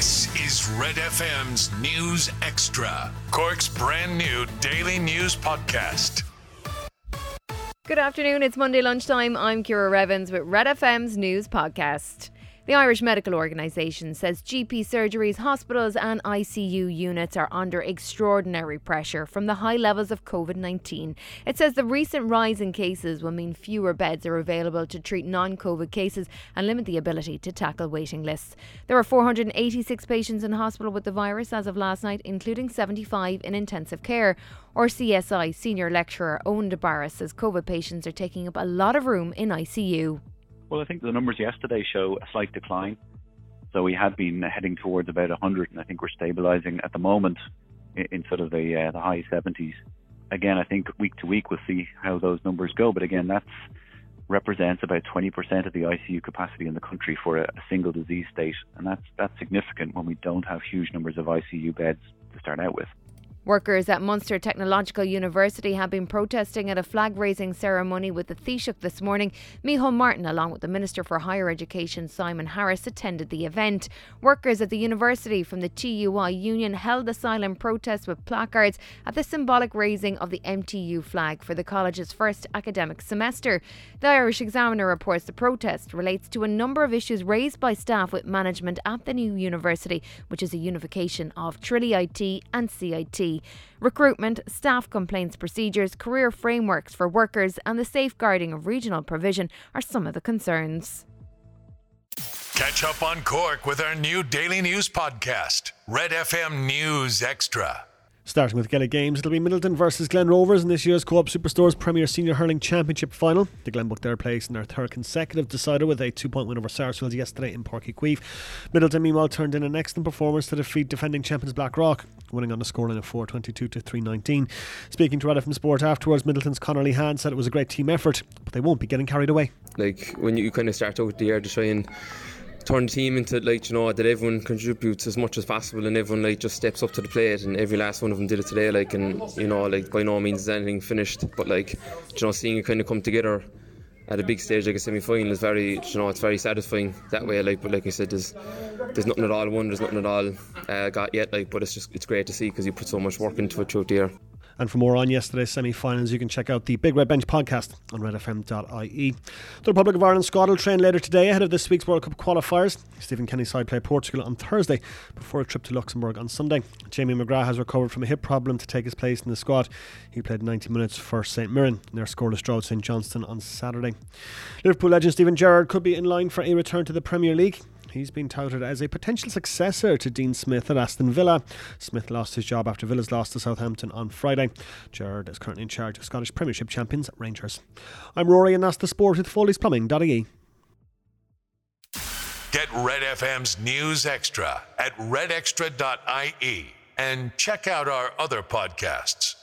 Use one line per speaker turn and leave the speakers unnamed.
This is Red FM's News Extra, Cork's brand new daily news podcast.
Good afternoon. It's Monday lunchtime. I'm Kira Revens with Red FM's News Podcast. The Irish Medical Organisation says GP surgeries, hospitals, and ICU units are under extraordinary pressure from the high levels of COVID 19. It says the recent rise in cases will mean fewer beds are available to treat non COVID cases and limit the ability to tackle waiting lists. There are 486 patients in hospital with the virus as of last night, including 75 in intensive care. RCSI senior lecturer Owen DeBarris says COVID patients are taking up a lot of room in ICU.
Well, I think the numbers yesterday show a slight decline. So we had been heading towards about 100, and I think we're stabilising at the moment in, sort of the, uh, the high 70s. Again, I think week to week we'll see how those numbers go. But again, that represents about 20% of the ICU capacity in the country for a, a single disease state, and that's that's significant when we don't have huge numbers of ICU beds to start out with.
Workers at Munster Technological University have been protesting at a flag raising ceremony with the Taoiseach this morning. Micheál Martin, along with the Minister for Higher Education Simon Harris, attended the event. Workers at the university from the TUI union held a silent protest with placards at the symbolic raising of the MTU flag for the college's first academic semester. The Irish Examiner reports the protest relates to a number of issues raised by staff with management at the new university, which is a unification of Tralee IT and CIT. Recruitment, staff complaints procedures, career frameworks for workers, and the safeguarding of regional provision are some of the concerns.
Catch up on Cork with our new daily news podcast, Red FM News Extra.
Starting with Gaelic games, it'll be Midleton versus Glen Rovers in this year's Co-op Superstores Premier Senior Hurling Championship final. The Glen booked their place in their third consecutive decider with a two-point win over Sarsfields yesterday in Uí Chaoimh. Midleton, meanwhile, turned in an excellent performance to defeat defending champions Blackrock, winning on a scoreline of 422 to 319. Speaking to Red FM Sport afterwards, Midleton's Conor Lehane said it was a great team effort, but they won't be getting carried away.
Like when you kind of start out the year to try turn the team into like you know that everyone contributes as much as possible and everyone like just steps up to the plate and every last one of them did it today like and you know like by no means is anything finished but like you know seeing it kind of come together at a big stage like a semi-final is very you know it's very satisfying that way like but like I said there's there's nothing at all won there's nothing at all uh, got yet like but it's just it's great to see because you put so much work into it throughout the year
and for more on yesterday's semi finals, you can check out the Big Red Bench podcast on redfm.ie. The Republic of Ireland squad will train later today ahead of this week's World Cup qualifiers. Stephen Kenny's side play Portugal on Thursday before a trip to Luxembourg on Sunday. Jamie McGrath has recovered from a hip problem to take his place in the squad. He played 90 minutes for St Mirren in their scoreless draw at St Johnstone on Saturday. Liverpool legend Steven Gerrard could be in line for a return to the Premier League. He's been touted as a potential successor to Dean Smith at Aston Villa. Smith lost his job after Villa's loss to Southampton on Friday. Gerrard is currently in charge of Scottish Premiership champions Rangers. I'm Rory and that's the sport with Foley'sPlumbing.ie.
Get Red FM's News Extra at redextra.ie and check out our other podcasts.